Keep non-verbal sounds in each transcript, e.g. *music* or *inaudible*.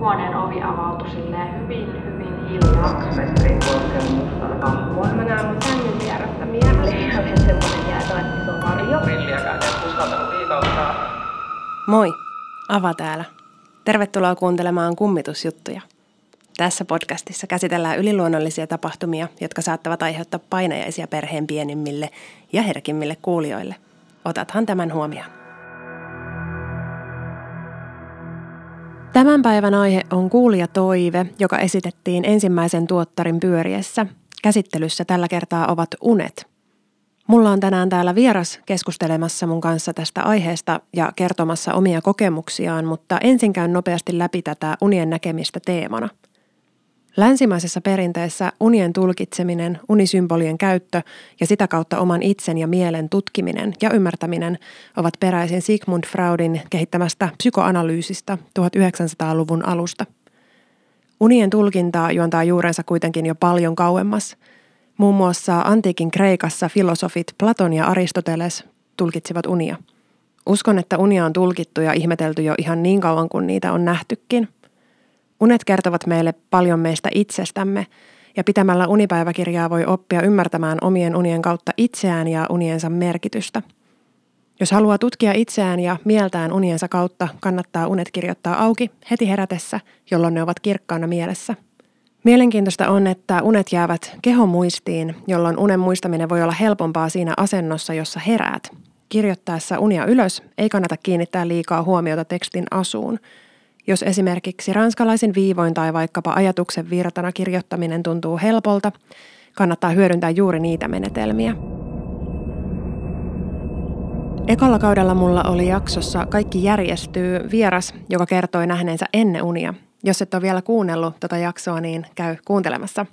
huoneen ovi avautui silleen hyvin, hyvin hiljaa. Kaksi metriä korkean mustan. Mä näen mun sängyn vieressä miehen. Ihan semmoinen jäätävä iso varjo. Grilliäkään en uskaltanut. Moi, Ava täällä. Tervetuloa kuuntelemaan kummitusjuttuja. Tässä podcastissa käsitellään yliluonnollisia tapahtumia, jotka saattavat aiheuttaa painajaisia perheen pienimmille ja herkimmille kuulijoille. Otathan tämän huomioon. Tämän päivän aihe on kuulijatoive, joka esitettiin ensimmäisen tuottarin pyöriessä. Käsittelyssä tällä kertaa ovat unet. Mulla on tänään täällä vieras keskustelemassa mun kanssa tästä aiheesta ja kertomassa omia kokemuksiaan, mutta ensin käyn nopeasti läpi tätä unien näkemistä teemana – Länsimaisessa perinteessä unien tulkitseminen, unisymbolien käyttö ja sitä kautta oman itsen ja mielen tutkiminen ja ymmärtäminen ovat peräisin Sigmund Freudin kehittämästä psykoanalyysistä 1900-luvun alusta. Unien tulkintaa juontaa juurensa kuitenkin jo paljon kauemmas. Muun muassa antiikin Kreikassa filosofit Platon ja Aristoteles tulkitsivat unia. Uskon, että unia on tulkittu ja ihmetelty jo ihan niin kauan kuin niitä on nähtykin – Unet kertovat meille paljon meistä itsestämme ja pitämällä unipäiväkirjaa voi oppia ymmärtämään omien unien kautta itseään ja uniensa merkitystä. Jos haluaa tutkia itseään ja mieltään uniensa kautta, kannattaa unet kirjoittaa auki heti herätessä, jolloin ne ovat kirkkaana mielessä. Mielenkiintoista on, että unet jäävät kehon muistiin, jolloin unen muistaminen voi olla helpompaa siinä asennossa, jossa heräät. Kirjoittaessa unia ylös ei kannata kiinnittää liikaa huomiota tekstin asuun – jos esimerkiksi ranskalaisin viivoin tai vaikkapa ajatuksen virtana kirjoittaminen tuntuu helpolta, kannattaa hyödyntää juuri niitä menetelmiä. Ekalla kaudella mulla oli jaksossa Kaikki järjestyy vieras, joka kertoi nähneensä ennen unia. Jos et ole vielä kuunnellut tätä jaksoa, niin käy kuuntelemassa.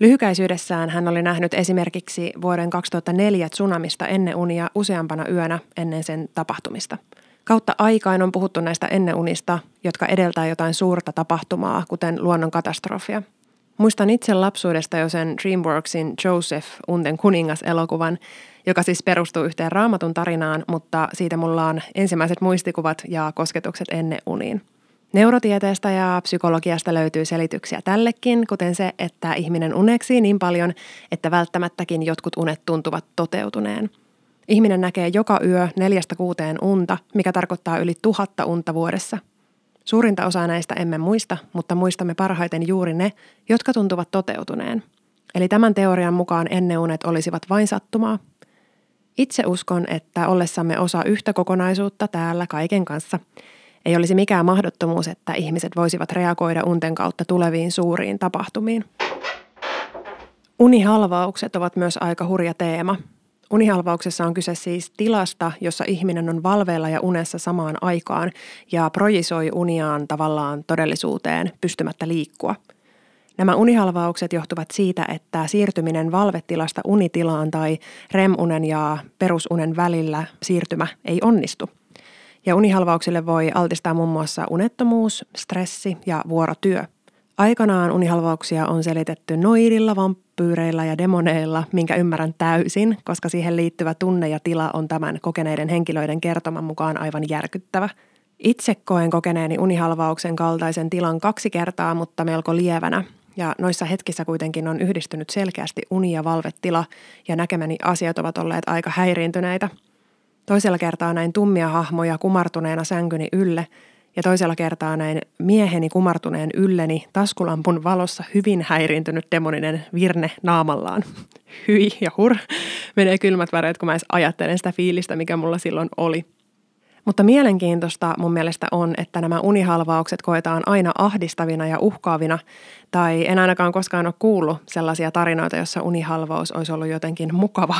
Lyhykäisyydessään hän oli nähnyt esimerkiksi vuoden 2004 tsunamista ennen unia useampana yönä ennen sen tapahtumista – Kautta aikaan on puhuttu näistä ennenunista, jotka edeltää jotain suurta tapahtumaa, kuten luonnon katastrofia. Muistan itse lapsuudesta jo sen DreamWorksin Joseph, unten kuningas-elokuvan, joka siis perustuu yhteen raamatun tarinaan, mutta siitä mulla on ensimmäiset muistikuvat ja kosketukset ennen uniin. Neurotieteestä ja psykologiasta löytyy selityksiä tällekin, kuten se, että ihminen uneksii niin paljon, että välttämättäkin jotkut unet tuntuvat toteutuneen – Ihminen näkee joka yö neljästä kuuteen unta, mikä tarkoittaa yli tuhatta unta vuodessa. Suurinta osaa näistä emme muista, mutta muistamme parhaiten juuri ne, jotka tuntuvat toteutuneen. Eli tämän teorian mukaan enneunet olisivat vain sattumaa. Itse uskon, että ollessamme osa yhtä kokonaisuutta täällä kaiken kanssa, ei olisi mikään mahdottomuus, että ihmiset voisivat reagoida unten kautta tuleviin suuriin tapahtumiin. Unihalvaukset ovat myös aika hurja teema, Unihalvauksessa on kyse siis tilasta, jossa ihminen on valveilla ja unessa samaan aikaan ja projisoi uniaan tavallaan todellisuuteen pystymättä liikkua. Nämä unihalvaukset johtuvat siitä, että siirtyminen valvetilasta unitilaan tai REM-unen ja perusunen välillä siirtymä ei onnistu. Ja unihalvauksille voi altistaa muun muassa unettomuus, stressi ja vuorotyö – Aikanaan unihalvauksia on selitetty noidilla, vampyyreillä ja demoneilla, minkä ymmärrän täysin, koska siihen liittyvä tunne ja tila on tämän kokeneiden henkilöiden kertoman mukaan aivan järkyttävä. Itse koen kokeneeni unihalvauksen kaltaisen tilan kaksi kertaa, mutta melko lievänä. Ja noissa hetkissä kuitenkin on yhdistynyt selkeästi uni- ja valvetila, ja näkemäni asiat ovat olleet aika häiriintyneitä. Toisella kertaa näin tummia hahmoja kumartuneena sänkyni ylle – ja toisella kertaa näin mieheni kumartuneen ylleni taskulampun valossa hyvin häiriintynyt demoninen virne naamallaan. *laughs* Hyi ja hur. Menee kylmät väreet, kun mä edes ajattelen sitä fiilistä, mikä mulla silloin oli. Mutta mielenkiintoista mun mielestä on, että nämä unihalvaukset koetaan aina ahdistavina ja uhkaavina, tai en ainakaan koskaan ole kuullut sellaisia tarinoita, jossa unihalvaus olisi ollut jotenkin mukava.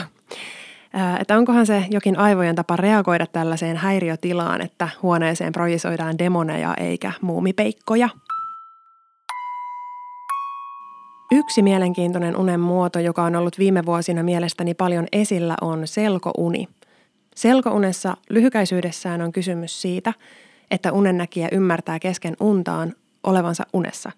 Että onkohan se jokin aivojen tapa reagoida tällaiseen häiriötilaan, että huoneeseen projisoidaan demoneja eikä muumipeikkoja. Yksi mielenkiintoinen unen muoto, joka on ollut viime vuosina mielestäni paljon esillä, on selkouni. Selkounessa lyhykäisyydessään on kysymys siitä, että unennäkijä ymmärtää kesken untaan olevansa unessa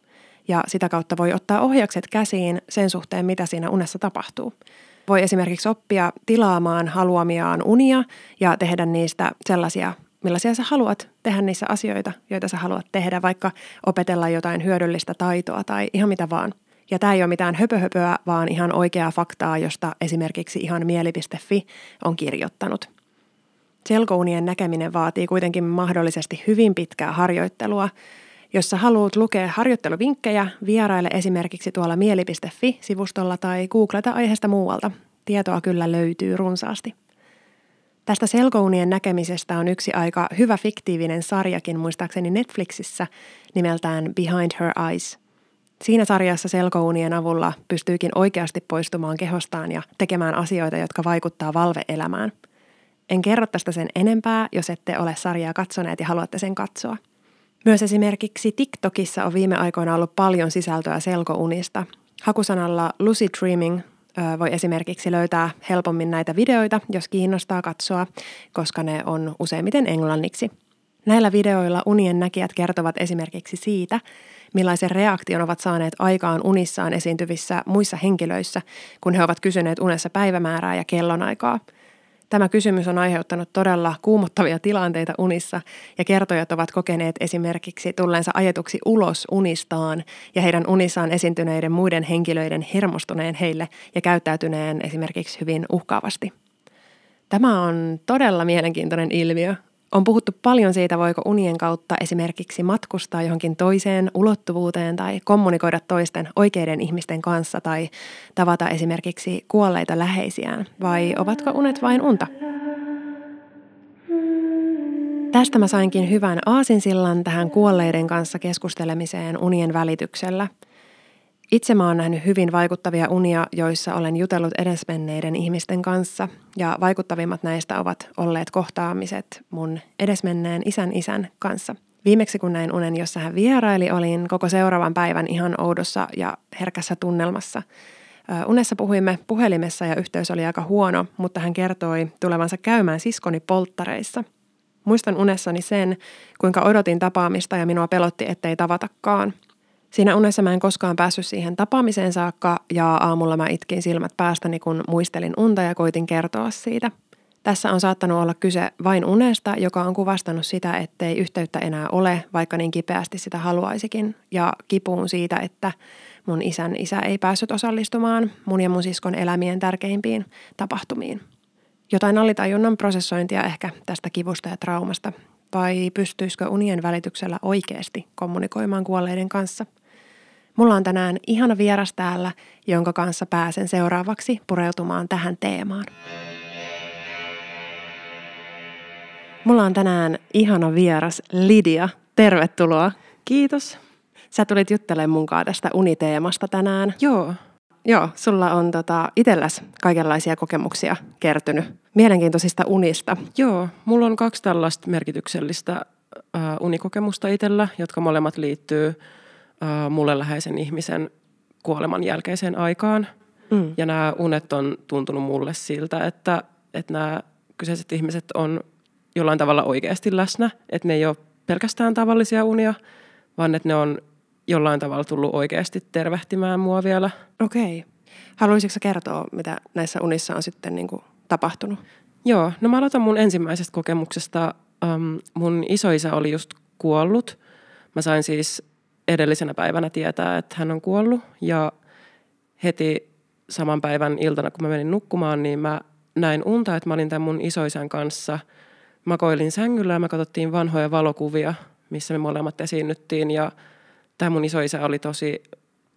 ja sitä kautta voi ottaa ohjakset käsiin sen suhteen, mitä siinä unessa tapahtuu – voi esimerkiksi oppia tilaamaan haluamiaan unia ja tehdä niistä sellaisia millaisia sä haluat tehdä niissä asioita, joita sä haluat tehdä, vaikka opetella jotain hyödyllistä taitoa tai ihan mitä vaan. Ja tämä ei ole mitään höpöhöpöä, vaan ihan oikeaa faktaa, josta esimerkiksi ihan mieli.fi on kirjoittanut. Selkounien näkeminen vaatii kuitenkin mahdollisesti hyvin pitkää harjoittelua. Jos sä haluat lukea harjoitteluvinkkejä, vieraile esimerkiksi tuolla mieli.fi-sivustolla tai googleta aiheesta muualta. Tietoa kyllä löytyy runsaasti. Tästä selkounien näkemisestä on yksi aika hyvä fiktiivinen sarjakin muistaakseni Netflixissä nimeltään Behind Her Eyes. Siinä sarjassa selkounien avulla pystyykin oikeasti poistumaan kehostaan ja tekemään asioita, jotka vaikuttaa valveelämään. En kerro tästä sen enempää, jos ette ole sarjaa katsoneet ja haluatte sen katsoa. Myös esimerkiksi TikTokissa on viime aikoina ollut paljon sisältöä selkounista. Hakusanalla lucid dreaming voi esimerkiksi löytää helpommin näitä videoita, jos kiinnostaa katsoa, koska ne on useimmiten englanniksi. Näillä videoilla unien näkijät kertovat esimerkiksi siitä, millaisen reaktion ovat saaneet aikaan unissaan esiintyvissä muissa henkilöissä, kun he ovat kysyneet unessa päivämäärää ja kellonaikaa – Tämä kysymys on aiheuttanut todella kuumottavia tilanteita unissa ja kertojat ovat kokeneet esimerkiksi tulleensa ajetuksi ulos unistaan ja heidän unissaan esiintyneiden muiden henkilöiden hermostuneen heille ja käyttäytyneen esimerkiksi hyvin uhkaavasti. Tämä on todella mielenkiintoinen ilmiö, on puhuttu paljon siitä, voiko unien kautta esimerkiksi matkustaa johonkin toiseen ulottuvuuteen tai kommunikoida toisten oikeiden ihmisten kanssa tai tavata esimerkiksi kuolleita läheisiään, vai ovatko unet vain unta? Tästä mä sainkin hyvän aasinsillan tähän kuolleiden kanssa keskustelemiseen unien välityksellä – itse mä oon nähnyt hyvin vaikuttavia unia, joissa olen jutellut edesmenneiden ihmisten kanssa ja vaikuttavimmat näistä ovat olleet kohtaamiset mun edesmenneen isän isän kanssa. Viimeksi kun näin unen, jossa hän vieraili, olin koko seuraavan päivän ihan oudossa ja herkässä tunnelmassa. Unessa puhuimme puhelimessa ja yhteys oli aika huono, mutta hän kertoi tulevansa käymään siskoni polttareissa. Muistan unessani sen, kuinka odotin tapaamista ja minua pelotti, ettei tavatakaan – Siinä unessa mä en koskaan päässyt siihen tapaamiseen saakka ja aamulla mä itkin silmät päästäni, kun muistelin unta ja koitin kertoa siitä. Tässä on saattanut olla kyse vain unesta, joka on kuvastanut sitä, ettei yhteyttä enää ole, vaikka niin kipeästi sitä haluaisikin. Ja kipuun siitä, että mun isän isä ei päässyt osallistumaan mun ja mun siskon elämien tärkeimpiin tapahtumiin. Jotain alitajunnan prosessointia ehkä tästä kivusta ja traumasta. Vai pystyisikö unien välityksellä oikeasti kommunikoimaan kuolleiden kanssa – Mulla on tänään ihana vieras täällä, jonka kanssa pääsen seuraavaksi pureutumaan tähän teemaan. Mulla on tänään ihana vieras Lidia. Tervetuloa. Kiitos. Sä tulit juttelemaan munkaan tästä uniteemasta tänään. Joo. Joo, sulla on tota, itselläs kaikenlaisia kokemuksia kertynyt mielenkiintoisista unista. Joo, mulla on kaksi tällaista merkityksellistä äh, unikokemusta itsellä, jotka molemmat liittyy mulle läheisen ihmisen kuoleman jälkeiseen aikaan. Mm. Ja nämä unet on tuntunut mulle siltä, että, että nämä kyseiset ihmiset on jollain tavalla oikeasti läsnä. Että ne ei ole pelkästään tavallisia unia, vaan että ne on jollain tavalla tullut oikeasti tervehtimään mua vielä. Okei. Okay. Haluaisitko kertoa, mitä näissä unissa on sitten niin kuin tapahtunut? Joo, no mä aloitan mun ensimmäisestä kokemuksesta. Um, mun isoisä oli just kuollut. Mä sain siis edellisenä päivänä tietää, että hän on kuollut. Ja heti saman päivän iltana, kun mä menin nukkumaan, niin mä näin unta, että mä olin tämän mun isoisän kanssa. Makoilin sängyllä ja me katsottiin vanhoja valokuvia, missä me molemmat esiinnyttiin. Ja tämä mun isoisä oli tosi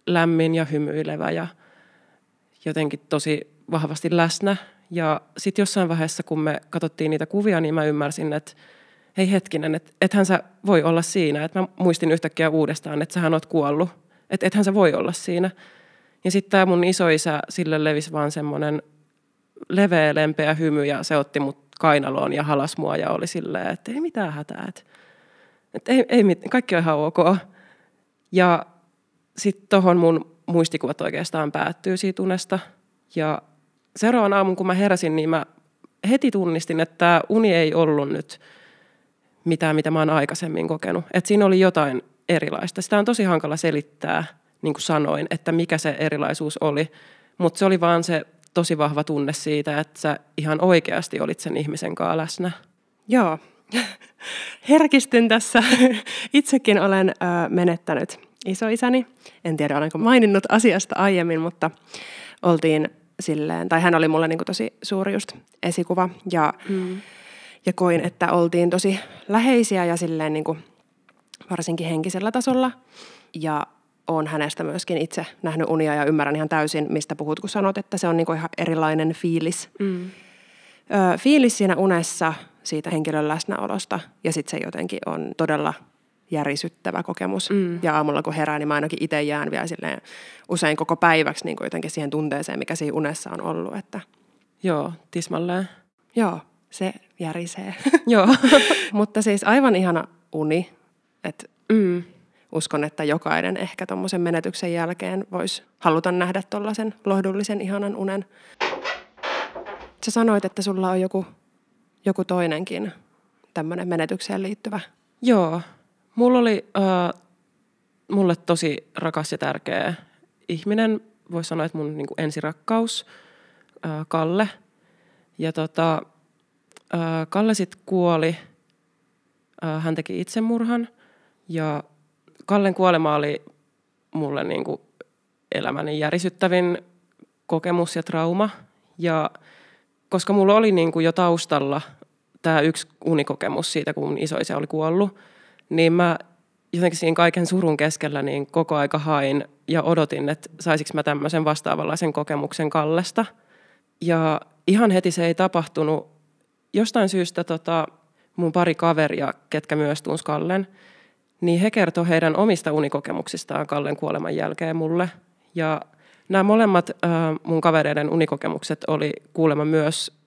lämmin ja hymyilevä ja jotenkin tosi vahvasti läsnä. Ja sitten jossain vaiheessa, kun me katsottiin niitä kuvia, niin mä ymmärsin, että hei hetkinen, että ethän sä voi olla siinä. Että mä muistin yhtäkkiä uudestaan, että sähän oot kuollut. Että ethän sä voi olla siinä. Ja sitten tämä mun isoisä, sille levisi vaan semmoinen leveä, lempeä hymy ja se otti mut kainaloon ja halas mua ja oli silleen, että ei mitään hätää. Että, että ei, ei, kaikki on ihan ok. Ja sitten tohon mun muistikuvat oikeastaan päättyy siitä unesta. Ja seuraavan aamun, kun mä heräsin, niin mä heti tunnistin, että tämä uni ei ollut nyt – mitään, mitä mä oon aikaisemmin kokenut. Et siinä oli jotain erilaista. Sitä on tosi hankala selittää, niin kuin sanoin, että mikä se erilaisuus oli. Mutta se oli vaan se tosi vahva tunne siitä, että sä ihan oikeasti olit sen ihmisen kanssa läsnä. Joo, Herkistyn tässä. Itsekin olen ö, menettänyt isoisäni. En tiedä, olenko maininnut asiasta aiemmin, mutta oltiin silleen, tai hän oli mulle niin kuin tosi suuri just esikuva. Ja, mm. Ja koin, että oltiin tosi läheisiä ja silleen niin kuin varsinkin henkisellä tasolla. Ja olen hänestä myöskin itse nähnyt unia ja ymmärrän ihan täysin, mistä puhut, kun sanot, että se on niin ihan erilainen fiilis. Mm. Ö, fiilis siinä unessa siitä henkilön läsnäolosta ja sitten se jotenkin on todella järisyttävä kokemus. Mm. Ja aamulla kun herään, niin mä ainakin itse jään vielä silleen usein koko päiväksi niin kuin jotenkin siihen tunteeseen, mikä siinä unessa on ollut. Että... Joo, tismalleen. Joo, se järisee. *laughs* Joo. *laughs* Mutta siis aivan ihana uni. Että mm. uskon, että jokainen ehkä tuommoisen menetyksen jälkeen voisi haluta nähdä tuollaisen lohdullisen ihanan unen. Sä sanoit, että sulla on joku, joku toinenkin tämmöinen menetykseen liittyvä. Joo, Mulla oli äh, mulle tosi rakas ja tärkeä ihminen, voisi sanoa, että mun niin kuin ensirakkaus, äh, Kalle. Ja tota, Kalle sitten kuoli, hän teki itsemurhan ja Kallen kuolema oli mulle niin kuin elämäni järisyttävin kokemus ja trauma. Ja koska mulla oli niin kuin jo taustalla tämä yksi unikokemus siitä, kun isoisä oli kuollut, niin mä jotenkin siinä kaiken surun keskellä niin koko aika hain ja odotin, että saisinko mä tämmöisen vastaavanlaisen kokemuksen Kallesta. Ja ihan heti se ei tapahtunut. Jostain syystä tota, mun pari kaveria, ketkä myös tunsi Kallen, niin he kertoi heidän omista unikokemuksistaan Kallen kuoleman jälkeen mulle. Ja nämä molemmat äh, mun kavereiden unikokemukset oli kuulemma myös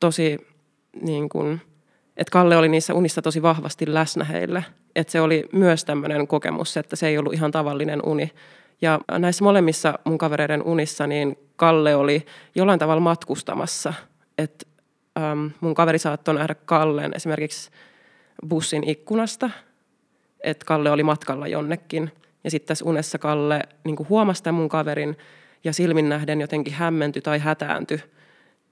tosi niin kuin, että Kalle oli niissä unissa tosi vahvasti läsnä heille. Että se oli myös tämmöinen kokemus, että se ei ollut ihan tavallinen uni. Ja näissä molemmissa mun kavereiden unissa niin Kalle oli jollain tavalla matkustamassa. Että ähm, mun kaveri saattoi nähdä Kallen esimerkiksi bussin ikkunasta, että Kalle oli matkalla jonnekin. Ja sitten tässä unessa Kalle niin huomasi tämän mun kaverin ja silmin nähden jotenkin hämmentyi tai hätääntyi.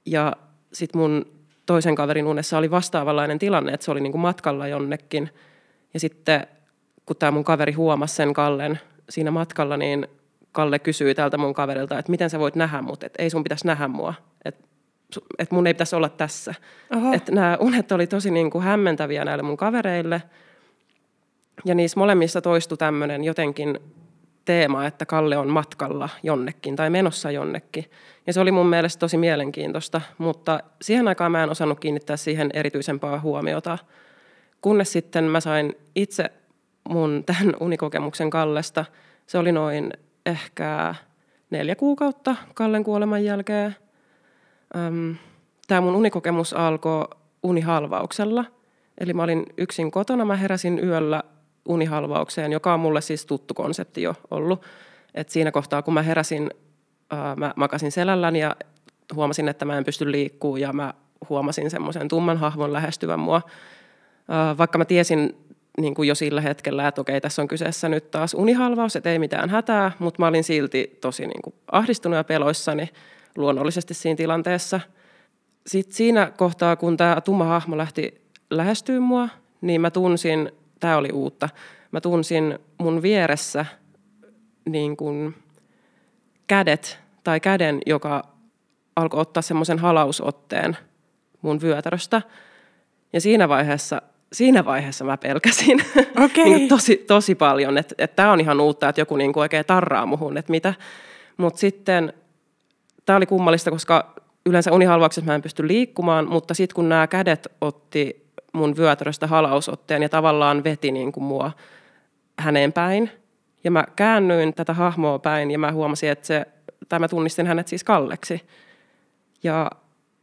Ja sitten mun toisen kaverin unessa oli vastaavanlainen tilanne, että se oli niin matkalla jonnekin. Ja sitten kun tämä mun kaveri huomasi sen Kallen siinä matkalla, niin Kalle kysyi tältä mun kaverilta, että miten sä voit nähdä mut, että ei sun pitäisi nähdä mua, että mun ei pitäisi olla tässä. Että nämä unet oli tosi niin kuin hämmentäviä näille mun kavereille. Ja niissä molemmissa toistui tämmöinen jotenkin teema, että Kalle on matkalla jonnekin tai menossa jonnekin. Ja se oli mun mielestä tosi mielenkiintoista, mutta siihen aikaan mä en osannut kiinnittää siihen erityisempää huomiota. Kunnes sitten mä sain itse mun tämän unikokemuksen Kallesta. Se oli noin ehkä neljä kuukautta Kallen kuoleman jälkeen. Tämä mun unikokemus alkoi unihalvauksella. Eli mä olin yksin kotona, mä heräsin yöllä unihalvaukseen, joka on mulle siis tuttu konsepti jo ollut. Et siinä kohtaa, kun mä heräsin, ää, mä makasin selälläni ja huomasin, että mä en pysty liikkuu ja mä huomasin semmoisen tumman hahmon lähestyvän mua. Ää, vaikka mä tiesin niin kuin jo sillä hetkellä, että okei, tässä on kyseessä nyt taas unihalvaus, että ei mitään hätää, mutta mä olin silti tosi niin kuin ahdistunut ja peloissani luonnollisesti siinä tilanteessa. Sitten siinä kohtaa, kun tämä tumma hahmo lähti lähestyä mua, niin mä tunsin tämä oli uutta. Mä tunsin mun vieressä niin kuin kädet tai käden, joka alkoi ottaa semmoisen halausotteen mun vyötäröstä. Ja siinä vaiheessa, siinä vaiheessa mä pelkäsin *laughs* okay. niin tosi, tosi paljon, että, että tämä on ihan uutta, että joku niin kuin oikein tarraa muhun, että mitä. Mutta sitten tämä oli kummallista, koska yleensä unihalvauksessa mä en pysty liikkumaan, mutta sitten kun nämä kädet otti mun vyötäröstä halausotteen ja tavallaan veti niin kuin mua häneen päin. Ja mä käännyin tätä hahmoa päin ja mä huomasin, että se, tai mä tunnistin hänet siis Kalleksi. Ja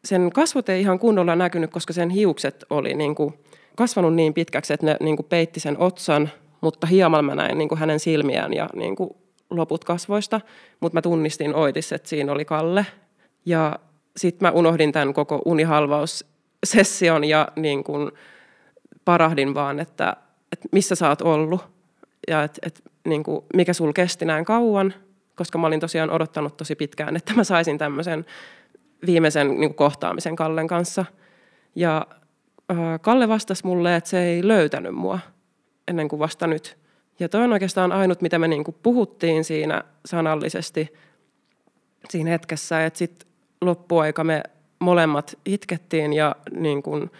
sen kasvot ei ihan kunnolla näkynyt, koska sen hiukset oli niin kuin kasvanut niin pitkäksi, että ne niin kuin peitti sen otsan, mutta hieman mä näin niin kuin hänen silmiään ja niin kuin loput kasvoista. Mutta mä tunnistin oitis, että siinä oli Kalle. Ja sitten mä unohdin tämän koko unihalvaus session ja niin kuin parahdin vaan, että, että missä sä oot ollut ja että, että niin kuin, mikä sul kesti näin kauan, koska mä olin tosiaan odottanut tosi pitkään, että mä saisin tämmöisen viimeisen niin kohtaamisen Kallen kanssa. Ja Kalle vastasi mulle, että se ei löytänyt mua ennen kuin vasta nyt. Ja toi on oikeastaan ainut, mitä me niinku puhuttiin siinä sanallisesti siinä hetkessä, että sitten loppuaika me molemmat itkettiin ja niin kuin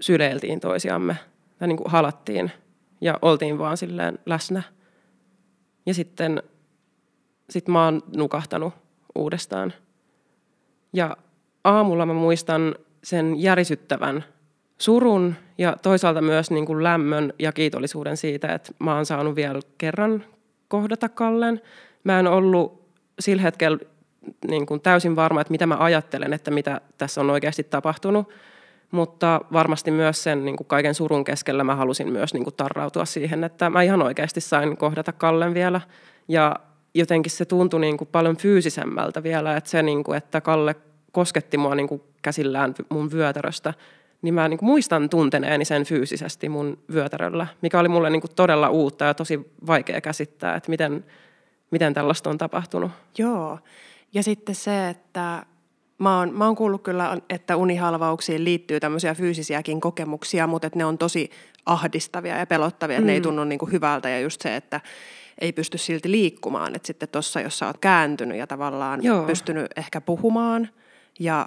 syleiltiin toisiamme tai niin kuin halattiin ja oltiin vaan silleen läsnä. Ja sitten sit mä oon nukahtanut uudestaan. Ja aamulla mä muistan sen järisyttävän surun ja toisaalta myös niin kuin lämmön ja kiitollisuuden siitä, että mä oon saanut vielä kerran kohdata Kallen. Mä en ollut sillä hetkellä niin kuin täysin varma, että mitä mä ajattelen, että mitä tässä on oikeasti tapahtunut. Mutta varmasti myös sen niin kuin kaiken surun keskellä mä halusin myös niin kuin tarrautua siihen, että mä ihan oikeasti sain kohdata Kallen vielä. Ja jotenkin se tuntui niin kuin paljon fyysisemmältä vielä, että se, niin kuin, että Kalle kosketti mua niin kuin käsillään mun vyötäröstä, niin mä niin kuin muistan tunteneeni sen fyysisesti mun vyötäröllä, mikä oli mulle niin kuin todella uutta ja tosi vaikea käsittää, että miten, miten tällaista on tapahtunut. Joo, ja sitten se, että mä oon, mä oon kuullut kyllä, että unihalvauksiin liittyy tämmöisiä fyysisiäkin kokemuksia, mutta että ne on tosi ahdistavia ja pelottavia, että mm. ne ei mm. tunnu niin kuin hyvältä ja just se, että ei pysty silti liikkumaan. Että sitten tuossa, jos sä oot kääntynyt ja tavallaan Joo. pystynyt ehkä puhumaan ja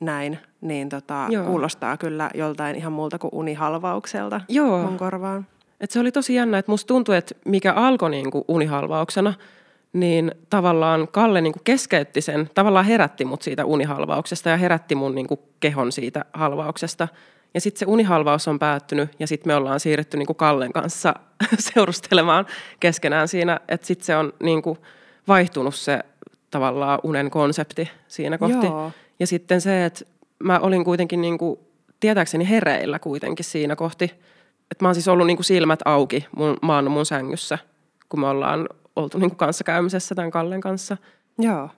näin, niin tota, kuulostaa kyllä joltain ihan muulta kuin unihalvaukselta Joo. mun korvaan. Et se oli tosi jännä, että musta tuntui, että mikä alkoi niinku unihalvauksena – niin tavallaan Kalle niin kuin keskeytti sen, tavallaan herätti mut siitä unihalvauksesta ja herätti mun niin kuin kehon siitä halvauksesta. Ja sitten se unihalvaus on päättynyt ja sitten me ollaan siirretty niin kuin Kallen kanssa *laughs* seurustelemaan keskenään siinä, että sitten se on niin kuin vaihtunut se tavallaan unen konsepti siinä kohti. Joo. Ja sitten se, että mä olin kuitenkin niin kuin, tietääkseni hereillä kuitenkin siinä kohti. Että mä oon siis ollut niin kuin silmät auki, mun, oon mun sängyssä, kun me ollaan oltu niin kanssakäymisessä tämän Kallen kanssa. Joo,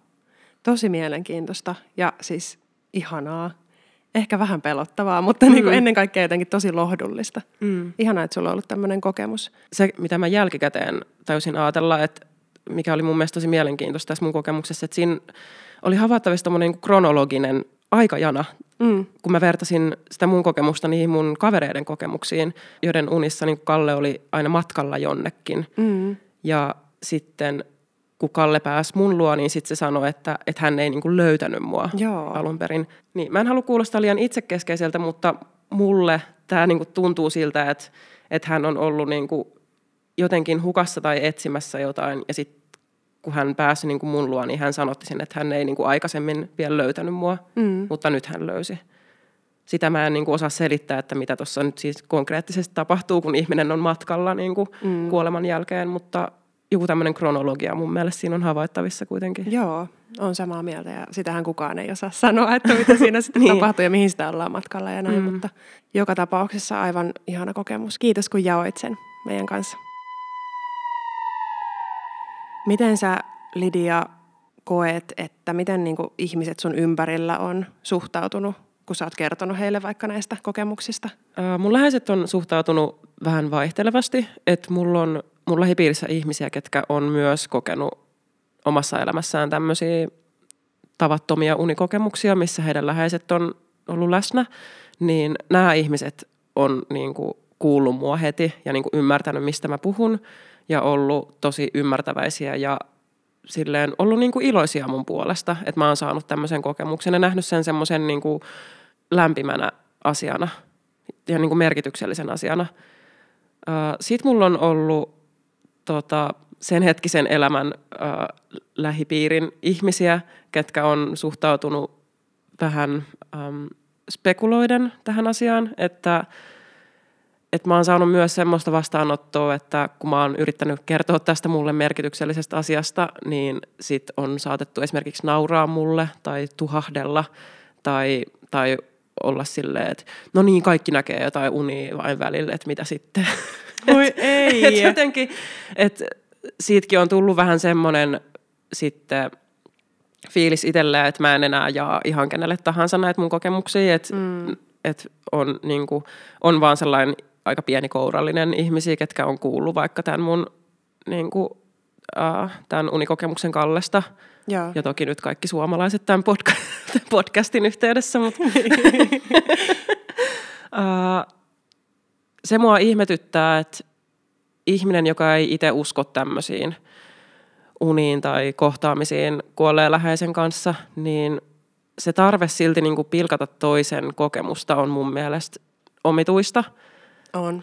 tosi mielenkiintoista ja siis ihanaa. Ehkä vähän pelottavaa, mutta mm. niin kuin ennen kaikkea jotenkin tosi lohdullista. Mm. Ihanaa, että sulla on ollut tämmöinen kokemus. Se, mitä mä jälkikäteen täysin ajatella, että mikä oli mun mielestä tosi mielenkiintoista tässä mun kokemuksessa, että siinä oli havaittavissa niin kronologinen aikajana, mm. kun mä vertasin sitä mun kokemusta niihin mun kavereiden kokemuksiin, joiden unissa niin Kalle oli aina matkalla jonnekin. Mm. Ja sitten kun Kalle pääsi mun luo, niin sitten se sanoi, että, että hän ei niin kuin löytänyt mua Joo. alun perin. Niin, mä en halua kuulostaa liian itsekeskeiseltä, mutta mulle tämä niin kuin tuntuu siltä, että, että hän on ollut niin kuin jotenkin hukassa tai etsimässä jotain. Ja sitten kun hän pääsi niin kuin mun luo, niin hän sanotti sen, että hän ei niin kuin aikaisemmin vielä löytänyt mua, mm. mutta nyt hän löysi. Sitä mä en niin kuin osaa selittää, että mitä tuossa nyt siis konkreettisesti tapahtuu, kun ihminen on matkalla niin kuin mm. kuoleman jälkeen, mutta joku tämmöinen kronologia mun mielestä siinä on havaittavissa kuitenkin. Joo, on samaa mieltä ja sitähän kukaan ei osaa sanoa, että mitä *laughs* siinä sitten niin. tapahtuu ja mihin sitä ollaan matkalla ja näin, mm. mutta joka tapauksessa aivan ihana kokemus. Kiitos kun jaoit sen meidän kanssa. Miten sä Lidia koet, että miten niin kuin ihmiset sun ympärillä on suhtautunut, kun sä oot kertonut heille vaikka näistä kokemuksista? Äh, mun läheiset on suhtautunut vähän vaihtelevasti, että mulla on mun lähipiirissä ihmisiä, ketkä on myös kokenut omassa elämässään tämmöisiä tavattomia unikokemuksia, missä heidän läheiset on ollut läsnä, niin nämä ihmiset on niin kuin kuullut mua heti ja niin kuin ymmärtänyt, mistä mä puhun ja ollut tosi ymmärtäväisiä ja silleen ollut niin kuin iloisia mun puolesta, että mä oon saanut tämmöisen kokemuksen ja nähnyt sen semmoisen niin kuin lämpimänä asiana ja niin kuin merkityksellisen asiana. Sitten mulla on ollut tota, sen hetkisen elämän äh, lähipiirin ihmisiä, ketkä on suhtautunut vähän ähm, spekuloiden tähän asiaan, että että mä oon saanut myös semmoista vastaanottoa, että kun mä oon yrittänyt kertoa tästä mulle merkityksellisestä asiasta, niin sit on saatettu esimerkiksi nauraa mulle tai tuhahdella tai, tai olla silleen, että no niin, kaikki näkee jotain unia vain välillä, että mitä sitten. *laughs* Oi ei. et jotenkin, että siitäkin on tullut vähän semmoinen sitten fiilis itselleen, että mä en enää jaa ihan kenelle tahansa näitä mun kokemuksia, että mm. et on, niin kuin, on vaan sellainen aika pieni kourallinen ihmisiä, ketkä on kuullut vaikka tämän mun niin kuin, uh, tämän unikokemuksen Kallesta. Ja. ja toki nyt kaikki suomalaiset tämän podca- *laughs* podcastin yhteydessä, mutta *laughs* *laughs* Ää, se mua ihmetyttää, että ihminen, joka ei itse usko tämmöisiin uniin tai kohtaamisiin kuolleen läheisen kanssa, niin se tarve silti niin kuin pilkata toisen kokemusta on mun mielestä omituista. On.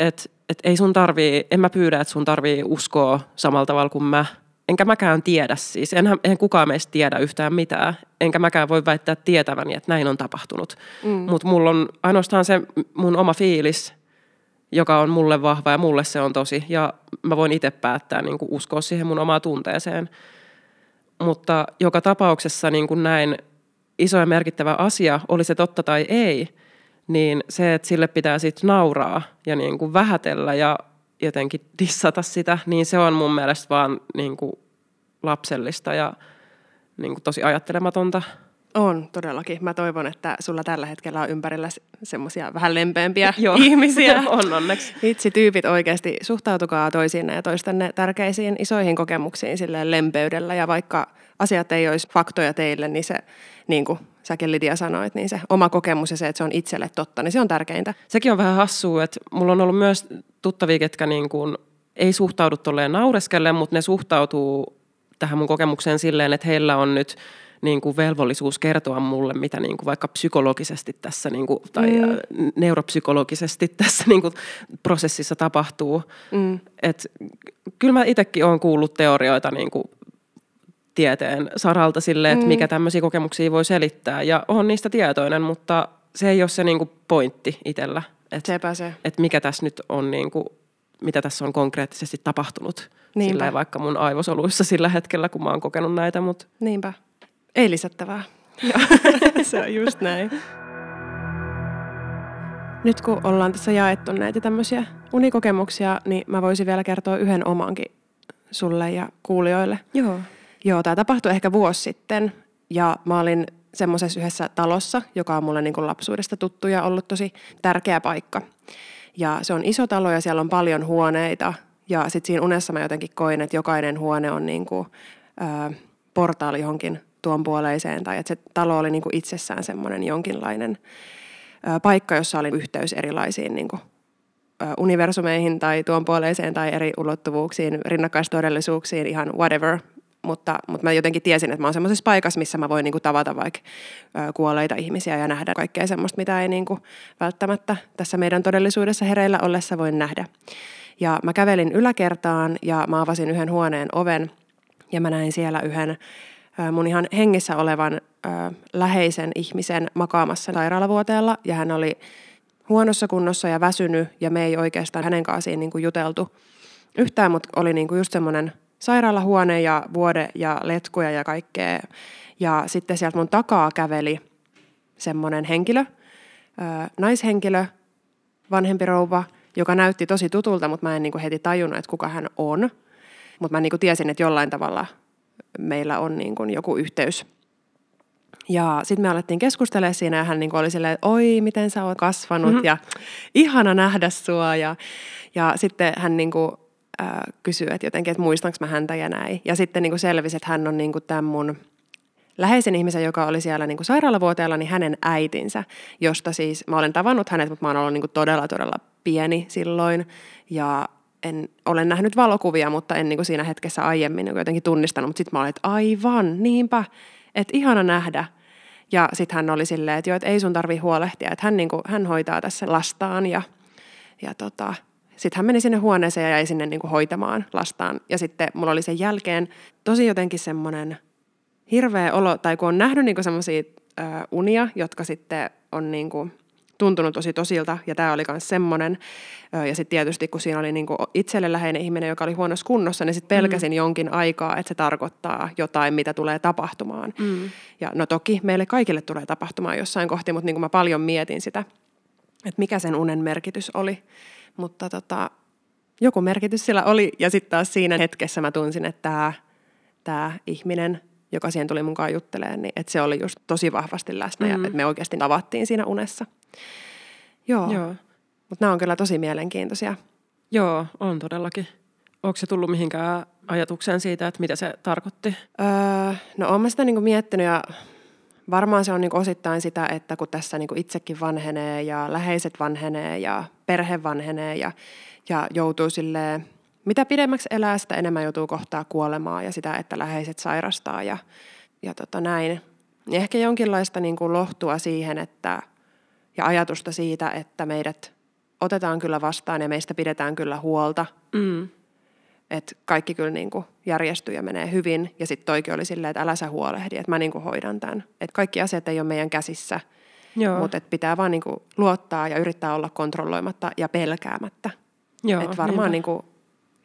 Et, et ei sun tarvii, en mä pyydä, että sun tarvii uskoa samalla tavalla kuin mä. Enkä mäkään tiedä siis. Enhän, en kukaan meistä tiedä yhtään mitään. Enkä mäkään voi väittää tietäväni, että näin on tapahtunut. Mm. Mutta mulla on ainoastaan se mun oma fiilis, joka on mulle vahva ja mulle se on tosi. Ja mä voin itse päättää niin kuin uskoa siihen mun omaan tunteeseen. Mutta joka tapauksessa niin kuin näin iso ja merkittävä asia, oli se totta tai ei, niin se, että sille pitää sitten nauraa ja niin kuin vähätellä ja jotenkin dissata sitä, niin se on mun mielestä vaan niin kuin lapsellista ja niin kuin tosi ajattelematonta. On todellakin. Mä toivon, että sulla tällä hetkellä on ympärillä semmoisia vähän lempeämpiä *laughs* Joo. ihmisiä. *laughs* on onneksi. Itse tyypit oikeasti suhtautukaa toisiinne ja toistenne tärkeisiin isoihin kokemuksiin silleen lempeydellä. Ja vaikka asiat ei olisi faktoja teille, niin se, niin kuin säkin Lidia sanoit, niin se oma kokemus ja se, että se on itselle totta, niin se on tärkeintä. Sekin on vähän hassua, että mulla on ollut myös tuttavia, ketkä niin kuin ei suhtaudu tolleen naureskelle, mutta ne suhtautuu tähän mun kokemukseen silleen, että heillä on nyt niin kuin velvollisuus kertoa mulle, mitä niin kuin vaikka psykologisesti tässä niin kuin, tai mm. neuropsykologisesti *laughs* tässä niin kuin prosessissa tapahtuu. Mm. Et, kyllä mä itsekin olen kuullut teorioita niin kuin tieteen saralta sille, että mm. mikä tämmöisiä kokemuksia voi selittää. Ja on niistä tietoinen, mutta se ei ole se niin kuin pointti itsellä. Että se. et mikä tässä nyt on, niin kuin, mitä tässä on konkreettisesti tapahtunut. Sillä vaikka mun aivosoluissa sillä hetkellä, kun mä oon kokenut näitä. Mutta... Niinpä. Ei lisättävää. *laughs* se on just näin. Nyt kun ollaan tässä jaettu näitä tämmöisiä unikokemuksia, niin mä voisin vielä kertoa yhden omankin sulle ja kuulijoille. Joo. Joo, tämä tapahtui ehkä vuosi sitten ja mä olin semmoisessa yhdessä talossa, joka on mulle niin kuin lapsuudesta tuttu ja ollut tosi tärkeä paikka. Ja se on iso talo ja siellä on paljon huoneita ja sitten siinä unessa mä jotenkin koin, että jokainen huone on niin kuin, ää, portaali johonkin tuon puoleiseen tai että se talo oli niin kuin itsessään semmoinen jonkinlainen paikka, jossa oli yhteys erilaisiin niin kuin, universumeihin tai tuon puoleiseen tai eri ulottuvuuksiin, rinnakkaistodellisuuksiin, ihan whatever, mutta, mutta mä jotenkin tiesin, että mä oon semmoisessa paikassa, missä mä voin niin kuin tavata vaikka kuolleita ihmisiä ja nähdä kaikkea semmoista, mitä ei niin kuin välttämättä tässä meidän todellisuudessa hereillä ollessa voi nähdä. Ja mä kävelin yläkertaan ja mä avasin yhden huoneen oven ja mä näin siellä yhden mun ihan hengissä olevan läheisen ihmisen makaamassa sairaalavuoteella ja hän oli huonossa kunnossa ja väsynyt ja me ei oikeastaan hänen kanssaan niin kuin juteltu yhtään, mutta oli niin kuin just semmoinen sairaalahuone ja vuode ja letkuja ja kaikkea. Ja sitten sieltä mun takaa käveli semmoinen henkilö, naishenkilö, vanhempi rouva, joka näytti tosi tutulta, mutta mä en niinku heti tajunnut, että kuka hän on. Mutta mä niinku tiesin, että jollain tavalla meillä on niinku joku yhteys. Ja sitten me alettiin keskustelemaan siinä ja hän niinku oli silleen, että oi, miten sä oot kasvanut mm-hmm. ja ihana nähdä sua. Ja, ja sitten hän niinku äh, kysyy, että jotenkin, että muistanko mä häntä ja näin. Ja sitten niin kuin selvisi, että hän on niin kuin tämän mun läheisen ihmisen, joka oli siellä niin kuin sairaalavuoteella, niin hänen äitinsä, josta siis mä olen tavannut hänet, mutta mä oon ollut niin kuin todella, todella pieni silloin. Ja en ole nähnyt valokuvia, mutta en niin kuin siinä hetkessä aiemmin niin jotenkin tunnistanut. Mutta sitten mä olin, että aivan, niinpä, että ihana nähdä. Ja sitten hän oli silleen, että joo, että ei sun tarvi huolehtia, että hän, niin kuin, hän hoitaa tässä lastaan ja, ja tota, sitten hän meni sinne huoneeseen ja jäi sinne niin kuin hoitamaan lastaan. Ja sitten mulla oli sen jälkeen tosi jotenkin semmoinen hirveä olo, tai kun on nähnyt niin semmoisia unia, jotka sitten on niin kuin tuntunut tosi tosilta, ja tämä oli myös semmoinen. Ja sitten tietysti, kun siinä oli niin kuin itselle läheinen ihminen, joka oli huonossa kunnossa, niin sitten pelkäsin mm. jonkin aikaa, että se tarkoittaa jotain, mitä tulee tapahtumaan. Mm. Ja no toki meille kaikille tulee tapahtumaan jossain kohti, mutta niin kuin mä paljon mietin sitä, että mikä sen unen merkitys oli. Mutta tota, joku merkitys sillä oli. Ja sitten taas siinä hetkessä mä tunsin, että tämä ihminen, joka siihen tuli mukaan juttelemaan, niin että se oli just tosi vahvasti läsnä mm-hmm. ja että me oikeasti tavattiin siinä unessa. Joo. Joo. Mutta nämä on kyllä tosi mielenkiintoisia. Joo, on todellakin. Onko se tullut mihinkään ajatukseen siitä, että mitä se tarkoitti? Öö, no olen sitä niinku miettinyt ja varmaan se on niin osittain sitä, että kun tässä niin itsekin vanhenee ja läheiset vanhenee ja perhe vanhenee ja, ja joutuu silleen, mitä pidemmäksi elää, sitä enemmän joutuu kohtaa kuolemaa ja sitä, että läheiset sairastaa ja, ja tota näin. Niin ehkä jonkinlaista niin kuin lohtua siihen, että, ja ajatusta siitä, että meidät otetaan kyllä vastaan ja meistä pidetään kyllä huolta. Mm. Että kaikki kyllä niin kuin järjestyy ja menee hyvin. Ja sitten toikin oli silleen, että älä sä huolehdi, että mä niin kuin hoidan tämän. Että kaikki asiat ei ole meidän käsissä, Joo. mutta et pitää vaan niin kuin luottaa ja yrittää olla kontrolloimatta ja pelkäämättä. Joo, että varmaan niinpä. niin kuin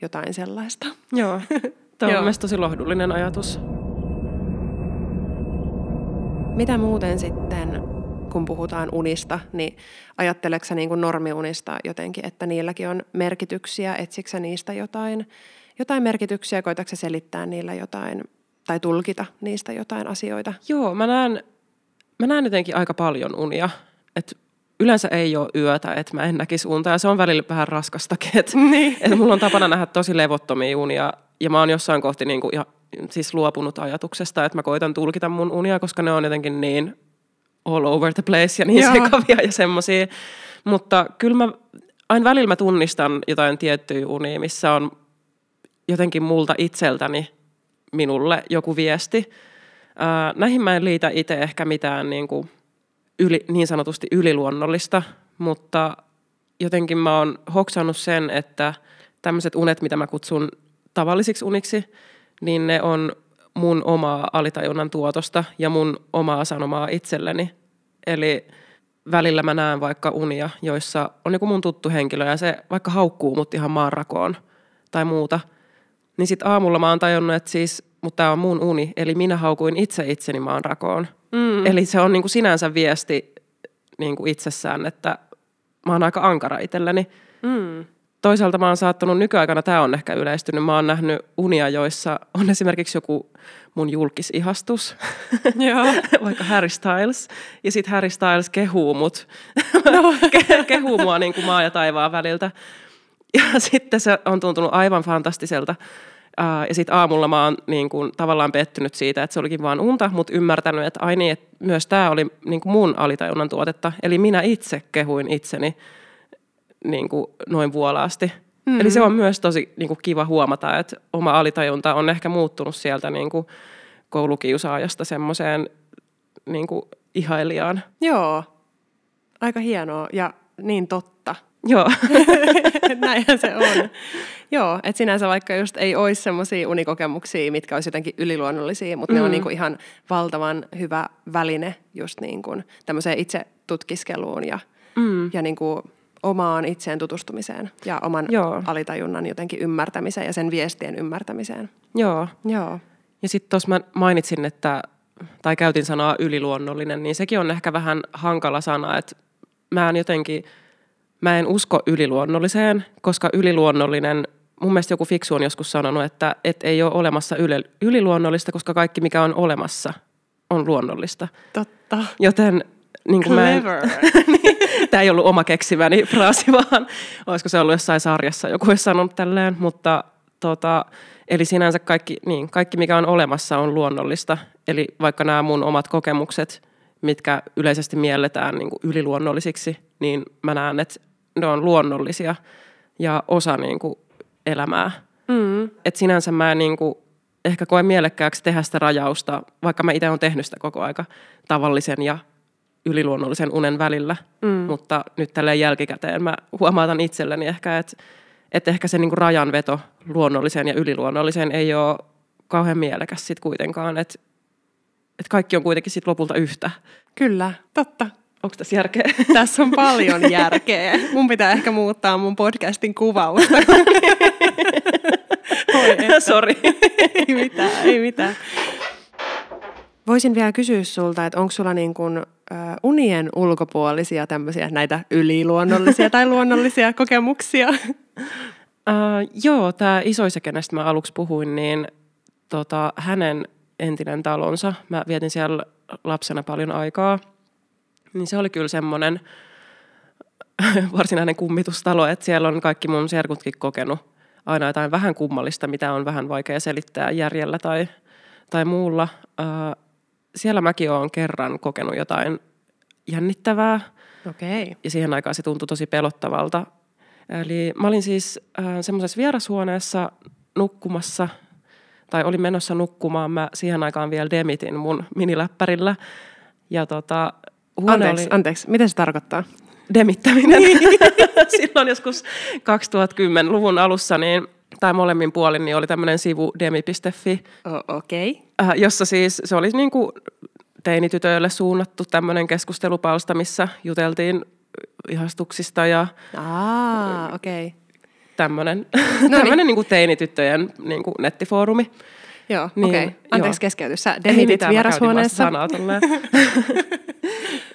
jotain sellaista. Joo. *laughs* Tämä on mielestäni tosi lohdullinen ajatus. Mitä muuten sitten, kun puhutaan unista, niin ajatteleksä sä niin kuin normiunista jotenkin, että niilläkin on merkityksiä? Etsikö sä niistä jotain, jotain merkityksiä? Koitatko sä selittää niillä jotain tai tulkita niistä jotain asioita? Joo, mä näen, mä näen jotenkin aika paljon unia. Et yleensä ei ole yötä, että mä en näkisi unta. Ja se on välillä vähän raskastakin. Että *laughs* Niin. et mulla on tapana nähdä tosi levottomia unia. Ja mä oon jossain kohti niinku ihan, siis luopunut ajatuksesta, että mä koitan tulkita mun unia, koska ne on jotenkin niin all over the place ja niin Joo. sekavia ja semmosia. Mutta kyllä mä aina välillä mä tunnistan jotain tiettyjä unia, missä on jotenkin multa itseltäni minulle joku viesti. Ää, näihin mä en liitä itse ehkä mitään niin, kuin yli, niin sanotusti yliluonnollista, mutta jotenkin mä oon hoksannut sen, että tämmöiset unet, mitä mä kutsun tavallisiksi uniksi, niin ne on mun omaa alitajunnan tuotosta ja mun omaa sanomaa itselleni. Eli välillä mä näen vaikka unia, joissa on joku mun tuttu henkilö ja se vaikka haukkuu mut ihan maanrakoon tai muuta. Niin sit aamulla mä oon tajunnut, että siis, mutta tää on mun uni, eli minä haukuin itse itseni maanrakoon. Mm. Eli se on niinku sinänsä viesti niinku itsessään, että mä oon aika ankara itselleni. Mm. Toisaalta mä oon saattanut nykyaikana, tämä on ehkä yleistynyt, mä oon nähnyt unia, joissa on esimerkiksi joku mun julkisihastus, Joo. *laughs* vaikka Harry Styles, ja sitten Harry Styles kehuu mut, no. *laughs* Ke- kehuu mua niin kuin maa ja taivaan väliltä. Ja *laughs* sitten se on tuntunut aivan fantastiselta. Ja sitten aamulla mä oon niin kuin, tavallaan pettynyt siitä, että se olikin vaan unta, mutta ymmärtänyt, että ai niin, että myös tämä oli niin mun alitajunnan tuotetta. Eli minä itse kehuin itseni niin kuin noin vuolaasti. Mm. Eli se on myös tosi niin kuin kiva huomata, että oma alitajunta on ehkä muuttunut sieltä niin kuin koulukiusaajasta semmoiseen niin ihailijaan. Joo. Aika hienoa ja niin totta. Joo, *laughs* Näinhän se on. Joo, että sinänsä vaikka just ei olisi semmoisia unikokemuksia, mitkä olisi jotenkin yliluonnollisia, mutta mm. ne on niinku ihan valtavan hyvä väline just niin kuin tämmöiseen itse tutkiskeluun ja, mm. ja niinku omaan itseen tutustumiseen ja oman Joo. alitajunnan jotenkin ymmärtämiseen ja sen viestien ymmärtämiseen. joo. Joo. Ja sitten tuossa mä mainitsin, että, tai käytin sanaa yliluonnollinen, niin sekin on ehkä vähän hankala sana, että mä en jotenkin, mä en usko yliluonnolliseen, koska yliluonnollinen, mun mielestä joku fiksu on joskus sanonut, että et ei ole olemassa yle, yliluonnollista, koska kaikki mikä on olemassa on luonnollista. Totta. Joten niin kuin mä en, Clever. *laughs* Tämä ei ollut oma keksimäni fraasi, *laughs* vaan olisiko se ollut jossain sarjassa, joku olisi sanonut tälleen, mutta tota, eli sinänsä kaikki, niin, kaikki, mikä on olemassa, on luonnollista. Eli vaikka nämä mun omat kokemukset, mitkä yleisesti mielletään niin kuin yliluonnollisiksi, niin mä näen, että ne on luonnollisia ja osa niin kuin elämää. Mm. Et sinänsä mä en niin kuin ehkä koe mielekkääksi tehdä sitä rajausta, vaikka mä itse olen tehnyt sitä koko aika tavallisen ja yliluonnollisen unen välillä. Mm. Mutta nyt tälleen jälkikäteen mä huomautan itselleni ehkä, että, että ehkä se niin kuin rajanveto luonnolliseen ja yliluonnolliseen ei ole kauhean mielekäs sit kuitenkaan. Että, että kaikki on kuitenkin sit lopulta yhtä. Kyllä, totta. Onko tässä järkeä? *laughs* Tässä on paljon järkeä. Mun pitää ehkä muuttaa mun podcastin kuvausta. *laughs* Sori. *laughs* ei mitään, ei mitään. Voisin vielä kysyä sulta, että onko sulla niin kuin, äh, unien ulkopuolisia tämmöisiä näitä yliluonnollisia tai luonnollisia kokemuksia? Uh, joo, tämä isoisa, kenestä mä aluksi puhuin, niin tota, hänen entinen talonsa, mä vietin siellä lapsena paljon aikaa, niin se oli kyllä semmoinen *laughs* varsinainen kummitustalo, että siellä on kaikki mun serkutkin kokenut aina jotain vähän kummallista, mitä on vähän vaikea selittää järjellä tai, tai muulla. Siellä mäkin olen kerran kokenut jotain jännittävää Okei. Okay. ja siihen aikaan se tuntui tosi pelottavalta. Eli mä olin siis äh, semmoisessa vierashuoneessa nukkumassa, tai olin menossa nukkumaan. Mä siihen aikaan vielä demitin mun miniläppärillä. Ja tota, huone Anteeksi, oli anteeksi, mitä se tarkoittaa? demittäminen. *laughs* Silloin joskus 2010-luvun alussa, niin, tai molemmin puolin, niin oli tämmöinen sivu demi.fi, O- Okei. Okay. äh, jossa siis se oli niin kuin teinitytöille suunnattu tämmöinen keskustelupalsta, missä juteltiin ihastuksista ja Aa, okei. Okay. tämmöinen, niin. tämmöinen niin kuin teinityttöjen niin kuin nettifoorumi. Joo, Niin, okei. Okay. Anteeksi joo. keskeytys. Sä demitit mä vierashuoneessa. sanaa. *laughs*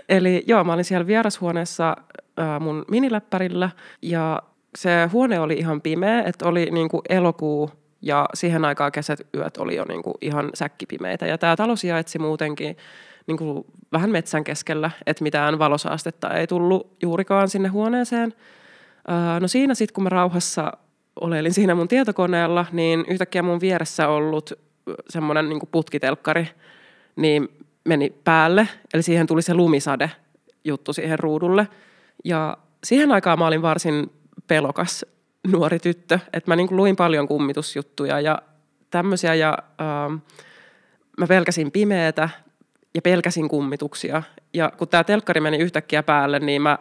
Eli joo, mä olin siellä vierashuoneessa äh, mun miniläppärillä ja se huone oli ihan pimeä, että oli niinku elokuu ja siihen aikaan kesät yöt oli jo niinku ihan säkkipimeitä. Ja tämä talo sijaitsi muutenkin niinku vähän metsän keskellä, että mitään valosaastetta ei tullut juurikaan sinne huoneeseen. Äh, no siinä sitten, kun mä rauhassa oleilin siinä mun tietokoneella, niin yhtäkkiä mun vieressä ollut semmoinen niin putkitelkkari, niin meni päälle. Eli siihen tuli se lumisade juttu siihen ruudulle. Ja siihen aikaan mä olin varsin pelokas nuori tyttö, että mä niin kuin luin paljon kummitusjuttuja ja tämmöisiä ja ähm, mä pelkäsin pimeätä ja pelkäsin kummituksia. Ja kun tämä telkkari meni yhtäkkiä päälle, niin mä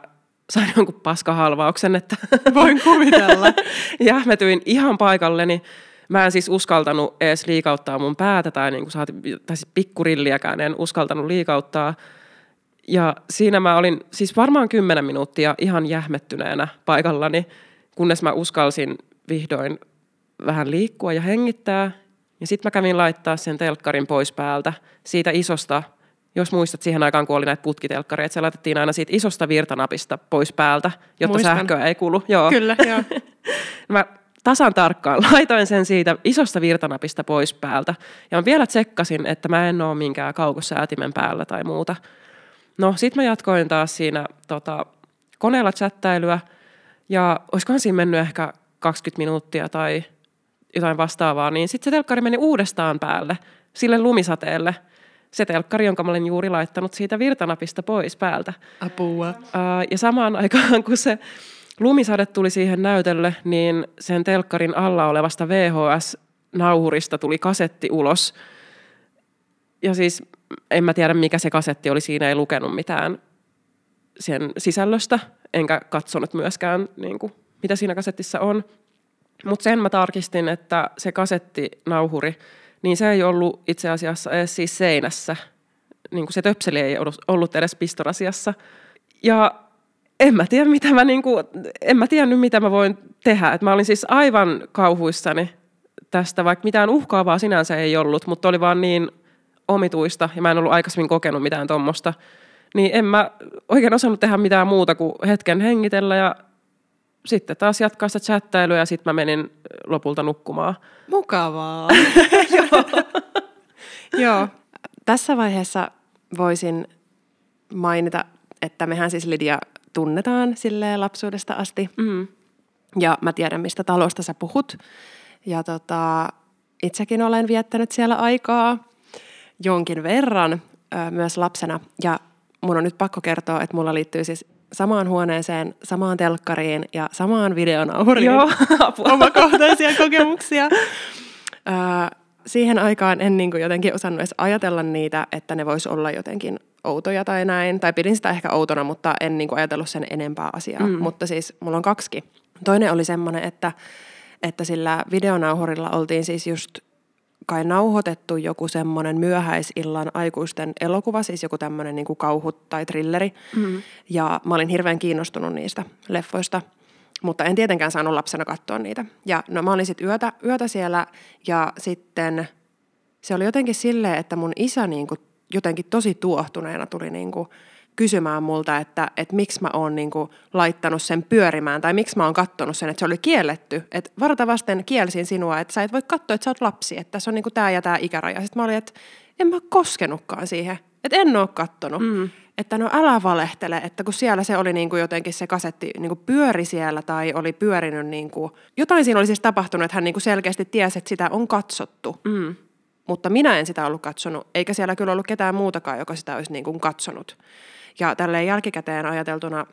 sain jonkun paskahalvauksen, että *laughs* Voin kuvitella. ja mä tyin ihan paikalleni. Mä en siis uskaltanut edes liikauttaa mun päätä tai, niin kuin saati, tai siis pikkurilliäkään en uskaltanut liikauttaa. Ja siinä mä olin siis varmaan kymmenen minuuttia ihan jähmettyneenä paikallani, kunnes mä uskalsin vihdoin vähän liikkua ja hengittää. Ja sitten mä kävin laittaa sen telkkarin pois päältä siitä isosta, jos muistat siihen aikaan, kun oli näitä putkitelkkareita, se laitettiin aina siitä isosta virtanapista pois päältä, jotta Muistan. sähköä ei kulu. Joo. Kyllä, joo. *laughs* Mä tasan tarkkaan *laughs* laitoin sen siitä isosta virtanapista pois päältä. Ja mä vielä tsekkasin, että mä en ole minkään kaukosäätimen päällä tai muuta. No sit mä jatkoin taas siinä tota, koneella chattailyä. Ja olisikohan siinä mennyt ehkä 20 minuuttia tai jotain vastaavaa, niin sitten se telkkari meni uudestaan päälle sille lumisateelle. Se telkkari, jonka mä olin juuri laittanut siitä virtanapista pois päältä. Apua. Ja samaan *laughs* aikaan, kun se lumisade tuli siihen näytölle, niin sen telkkarin alla olevasta VHS-nauhurista tuli kasetti ulos. Ja siis en mä tiedä, mikä se kasetti oli, siinä ei lukenut mitään sen sisällöstä, enkä katsonut myöskään, niin kuin, mitä siinä kasettissa on. Mutta sen mä tarkistin, että se kasettinauhuri, niin se ei ollut itse asiassa edes siis seinässä. Niin kuin se töpseli ei ollut- edes pistorasiassa. Ja en mä tiedä, mitä mä, niinku, en mä tiennyt, mitä mä voin tehdä. Et mä olin siis aivan kauhuissani tästä, vaikka mitään uhkaavaa sinänsä ei ollut, mutta oli vaan niin omituista ja mä en ollut aikaisemmin kokenut mitään tuommoista. Niin en mä oikein osannut tehdä mitään muuta kuin hetken hengitellä ja sitten taas jatkaa sitä chattailua ja sitten mä menin lopulta nukkumaan. Mukavaa. *laughs* Joo. Tässä vaiheessa voisin mainita, että mehän siis Lidia tunnetaan silleen lapsuudesta asti. Mm. Ja mä tiedän, mistä talosta sä puhut. Ja tota, itsekin olen viettänyt siellä aikaa jonkin verran ö, myös lapsena. Ja mun on nyt pakko kertoa, että mulla liittyy siis samaan huoneeseen, samaan telkkariin ja samaan videonauhuriin Joo, *laughs* apua. omakohtaisia kokemuksia. Ö, siihen aikaan en niin jotenkin osannut edes ajatella niitä, että ne vois olla jotenkin outoja tai näin. Tai pidin sitä ehkä outona, mutta en niin ajatellut sen enempää asiaa. Mm. Mutta siis mulla on kaksi. Toinen oli semmoinen, että, että sillä videonauhurilla oltiin siis just kai nauhoitettu joku semmoinen myöhäisillan aikuisten elokuva, siis joku tämmöinen niin kauhu tai trilleri. Mm. Ja mä olin hirveän kiinnostunut niistä leffoista, mutta en tietenkään saanut lapsena katsoa niitä. Ja no mä olin sitten yötä, yötä siellä ja sitten se oli jotenkin silleen, että mun isä niin kuin jotenkin tosi tuohtuneena tuli niin kuin kysymään multa, että, että miksi mä oon niin kuin laittanut sen pyörimään tai miksi mä oon kattonut sen, että se oli kielletty. Että varta vasten kielsin sinua, että sä et voi katsoa, että sä oot lapsi, että tässä on niin kuin tää ja tää ikäraja. Sitten mä olin, että en mä koskenutkaan siihen, että en oo kattonut. Mm. Että no älä valehtele, että kun siellä se oli niin kuin jotenkin se kasetti niin kuin pyöri siellä tai oli pyörinyt niin kuin, jotain siinä oli siis tapahtunut, että hän niin kuin selkeästi tiesi, että sitä on katsottu. Mm. mutta minä en sitä ollut katsonut, eikä siellä kyllä ollut ketään muutakaan, joka sitä olisi niin kuin katsonut. Ja tälleen jälkikäteen ajateltuna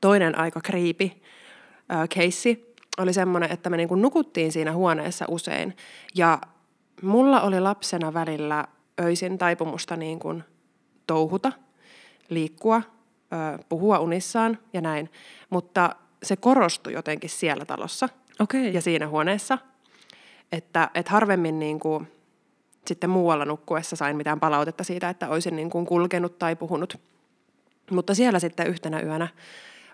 toinen aika kriipi keissi oli semmoinen, että me niin kuin nukuttiin siinä huoneessa usein. Ja mulla oli lapsena välillä öisin taipumusta niin kuin touhuta, liikkua, puhua unissaan ja näin. Mutta se korostui jotenkin siellä talossa Okei. ja siinä huoneessa, että, että harvemmin niin kuin sitten muualla nukkuessa sain mitään palautetta siitä, että olisin niin kuin kulkenut tai puhunut. Mutta siellä sitten yhtenä yönä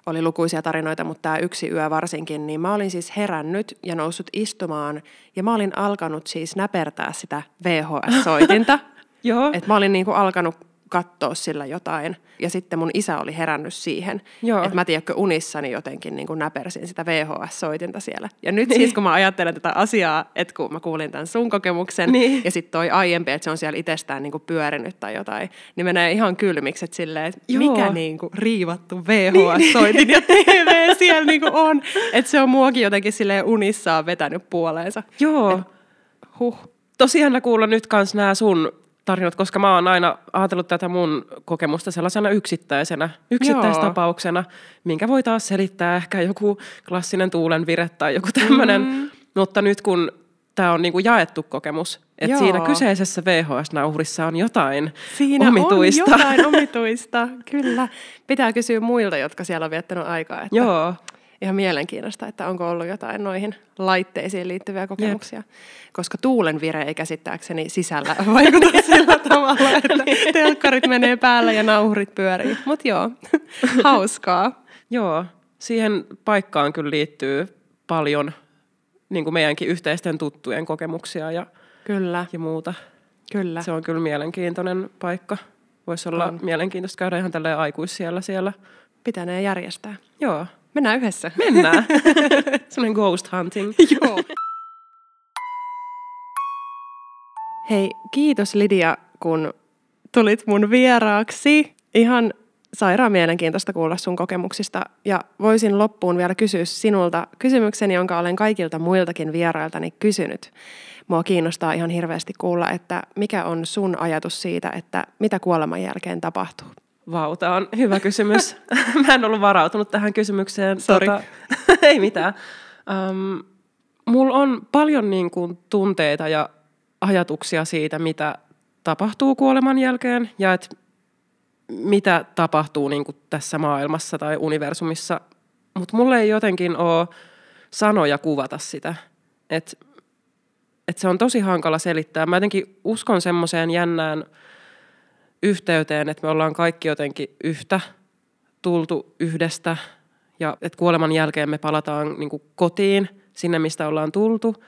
oli lukuisia tarinoita, mutta tämä yksi yö varsinkin, niin mä olin siis herännyt ja noussut istumaan ja mä olin alkanut siis näpertää sitä VHS-soitinta. *laughs* Joo. että mä olin niin kuin alkanut katsoa sillä jotain. Ja sitten mun isä oli herännyt siihen. Joo. Että mä tiedätkö unissani jotenkin niin kuin näpersin sitä VHS-soitinta siellä. Ja nyt siis kun mä ajattelen tätä asiaa, että kun mä kuulin tämän sun kokemuksen Niin. ja sitten toi aiempi, että se on siellä itsestään niin kuin pyörinyt tai jotain, niin menee ihan kylmiksi, että silleen, että Joo. mikä niin kuin riivattu VHS-soitin ja TV siellä niin kuin on. Että se on muakin jotenkin silleen unissaan vetänyt puoleensa. Joo. Huh. Tosi jännä kuulla nyt kans nämä sun tarinat, koska mä oon aina ajatellut tätä mun kokemusta sellaisena yksittäisenä, yksittäistapauksena, minkä voi taas selittää ehkä joku klassinen tuulenvire tai joku tämmöinen. Mm. Mutta nyt kun tämä on niinku jaettu kokemus, että Joo. siinä kyseisessä VHS-nauhurissa on jotain Siinä omituista. on jotain omituista, kyllä. Pitää kysyä muilta, jotka siellä on viettänyt aikaa. Että Joo, Ihan mielenkiintoista, että onko ollut jotain noihin laitteisiin liittyviä kokemuksia. Jep. Koska tuulen vire ei käsittääkseni sisällä *laughs* vaikuta sillä tavalla, että *laughs* telkkarit menee päälle ja nauhurit pyörii. Mutta joo, *laughs* hauskaa. joo. Siihen paikkaan kyllä liittyy paljon niin kuin meidänkin yhteisten tuttujen kokemuksia ja, Kyllä, ja muuta. kyllä. Se on kyllä mielenkiintoinen paikka. Voisi olla On. mielenkiintoista käydä ihan tälleen aikuis siellä siellä. Pitänee järjestää. Joo, Mennään yhdessä. mennään. *laughs* Sellainen ghost hunting. *laughs* Joo. Hei, kiitos Lidia, kun tulit mun vieraaksi. Ihan sairaan mielenkiintoista kuulla sun kokemuksista. Ja voisin loppuun vielä kysyä sinulta kysymyksen, jonka olen kaikilta muiltakin vierailtani kysynyt. Mua kiinnostaa ihan hirveästi kuulla, että mikä on sun ajatus siitä, että mitä kuoleman jälkeen tapahtuu? Vau, tämä on hyvä kysymys. *laughs* Mä en ollut varautunut tähän kysymykseen. Sori. *laughs* ei mitään. Um, mulla on paljon niin kuin, tunteita ja ajatuksia siitä, mitä tapahtuu kuoleman jälkeen ja että mitä tapahtuu niin kuin, tässä maailmassa tai universumissa. Mutta mulle ei jotenkin ole sanoja kuvata sitä. Että et se on tosi hankala selittää. Mä jotenkin uskon semmoiseen jännään yhteyteen, että me ollaan kaikki jotenkin yhtä tultu yhdestä ja että kuoleman jälkeen me palataan niin kuin kotiin, sinne mistä ollaan tultu.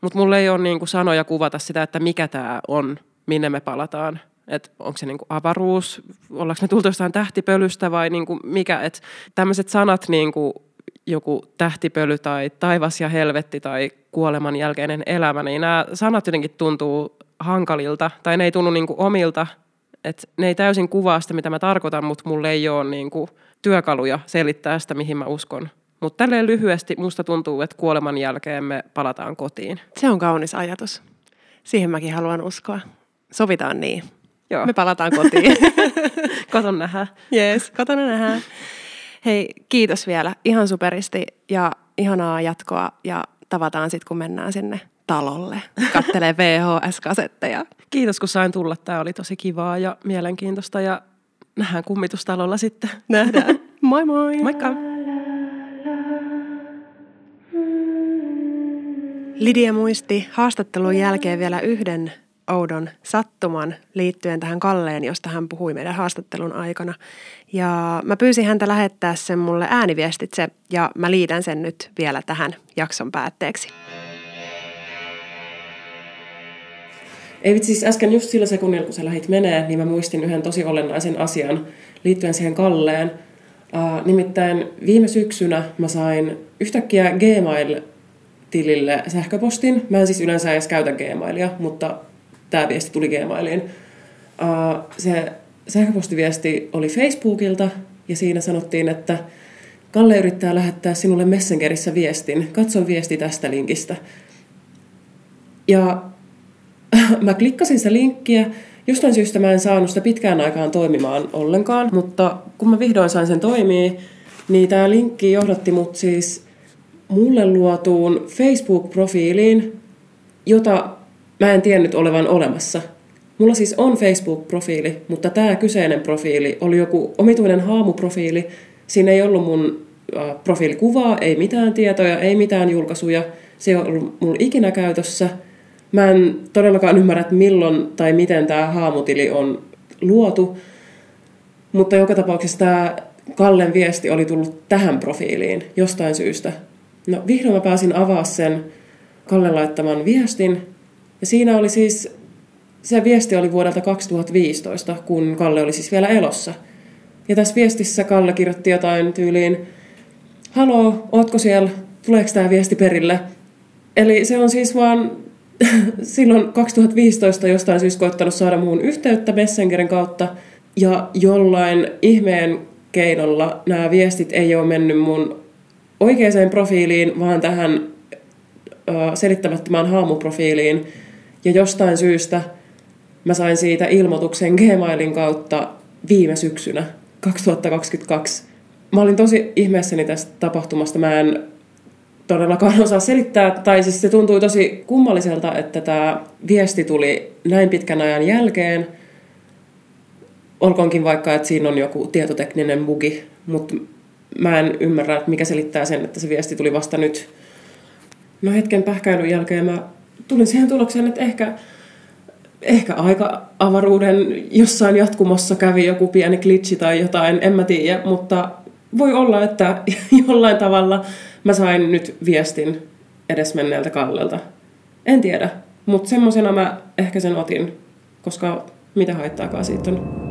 Mutta mulla ei ole niin kuin sanoja kuvata sitä, että mikä tämä on, minne me palataan. Että onko se niin kuin avaruus, ollaanko me tultu jostain tähtipölystä vai niin kuin mikä. Että tämmöiset sanat niin kuin joku tähtipöly tai taivas ja helvetti tai kuoleman jälkeinen elämä, niin nämä sanat jotenkin tuntuu hankalilta tai ne ei tunnu niin kuin omilta. Et ne ei täysin kuvaa sitä, mitä mä tarkoitan, mutta mulla ei ole niin kuin työkaluja selittää sitä, mihin mä uskon. Mutta tälleen lyhyesti musta tuntuu, että kuoleman jälkeen me palataan kotiin. Se on kaunis ajatus. Siihen mäkin haluan uskoa. Sovitaan niin. Joo, Me palataan kotiin. *laughs* koton nähdään. Jees, kotona nähdään. Hei, kiitos vielä. Ihan superisti ja ihanaa jatkoa ja tavataan sitten, kun mennään sinne talolle. Kattelee VHS-kasetteja. Kiitos, kun sain tulla. Tämä oli tosi kivaa ja mielenkiintoista ja nähdään kummitustalolla sitten. Nähdään. *laughs* Moi moi. Moikka! Lidia muisti haastattelun jälkeen vielä yhden oudon sattuman liittyen tähän Kalleen, josta hän puhui meidän haastattelun aikana. Ja mä pyysin häntä lähettää sen mulle ääniviestitse ja mä liitän sen nyt vielä tähän jakson päätteeksi. Ei vitsi, siis äsken just sillä sekunnilla, kun sä lähit menee, niin mä muistin yhden tosi olennaisen asian liittyen siihen Kalleen. Uh, nimittäin viime syksynä mä sain yhtäkkiä Gmail-tilille sähköpostin. Mä en siis yleensä edes käytä Gmailia, mutta tämä viesti tuli Gmailiin. Uh, se sähköpostiviesti oli Facebookilta ja siinä sanottiin, että Kalle yrittää lähettää sinulle Messengerissä viestin. Katso viesti tästä linkistä. Ja *laughs* mä klikkasin sitä linkkiä. Jostain syystä mä en saanut sitä pitkään aikaan toimimaan ollenkaan, mutta kun mä vihdoin sain sen toimii, niin tämä linkki johdatti mut siis mulle luotuun Facebook-profiiliin, jota mä en tiennyt olevan olemassa. Mulla siis on Facebook-profiili, mutta tämä kyseinen profiili oli joku omituinen haamuprofiili. Siinä ei ollut mun profiilikuvaa, ei mitään tietoja, ei mitään julkaisuja. Se ei ollut mulla ikinä käytössä. Mä en todellakaan ymmärrä, että milloin tai miten tämä haamutili on luotu. Mutta joka tapauksessa tämä Kallen viesti oli tullut tähän profiiliin jostain syystä. No vihdoin mä pääsin avaa sen Kallen laittaman viestin. Ja siinä oli siis, se viesti oli vuodelta 2015, kun Kalle oli siis vielä elossa. Ja tässä viestissä Kalle kirjoitti jotain tyyliin, Haloo, ootko siellä? Tuleeko tämä viesti perille? Eli se on siis vaan *laughs* silloin 2015 jostain syystä koittanut saada muun yhteyttä Messengerin kautta. Ja jollain ihmeen keinolla nämä viestit ei ole mennyt mun oikeaan profiiliin, vaan tähän selittämättömään haamuprofiiliin. Ja jostain syystä mä sain siitä ilmoituksen Gmailin kautta viime syksynä 2022. Mä olin tosi ihmeessäni tästä tapahtumasta. Mä en todellakaan osaa selittää, tai siis se tuntui tosi kummalliselta, että tämä viesti tuli näin pitkän ajan jälkeen. Olkoonkin vaikka, että siinä on joku tietotekninen bugi, mutta mä en ymmärrä, mikä selittää sen, että se viesti tuli vasta nyt. No hetken pähkäilyn jälkeen mä tulin siihen tulokseen, että ehkä, ehkä aika avaruuden jossain jatkumossa kävi joku pieni glitchi tai jotain, en mä tiedä, mutta voi olla, että *laughs* jollain tavalla mä sain nyt viestin edesmenneeltä Kallelta. En tiedä, mutta semmoisena mä ehkä sen otin, koska mitä haittaakaan siitä on.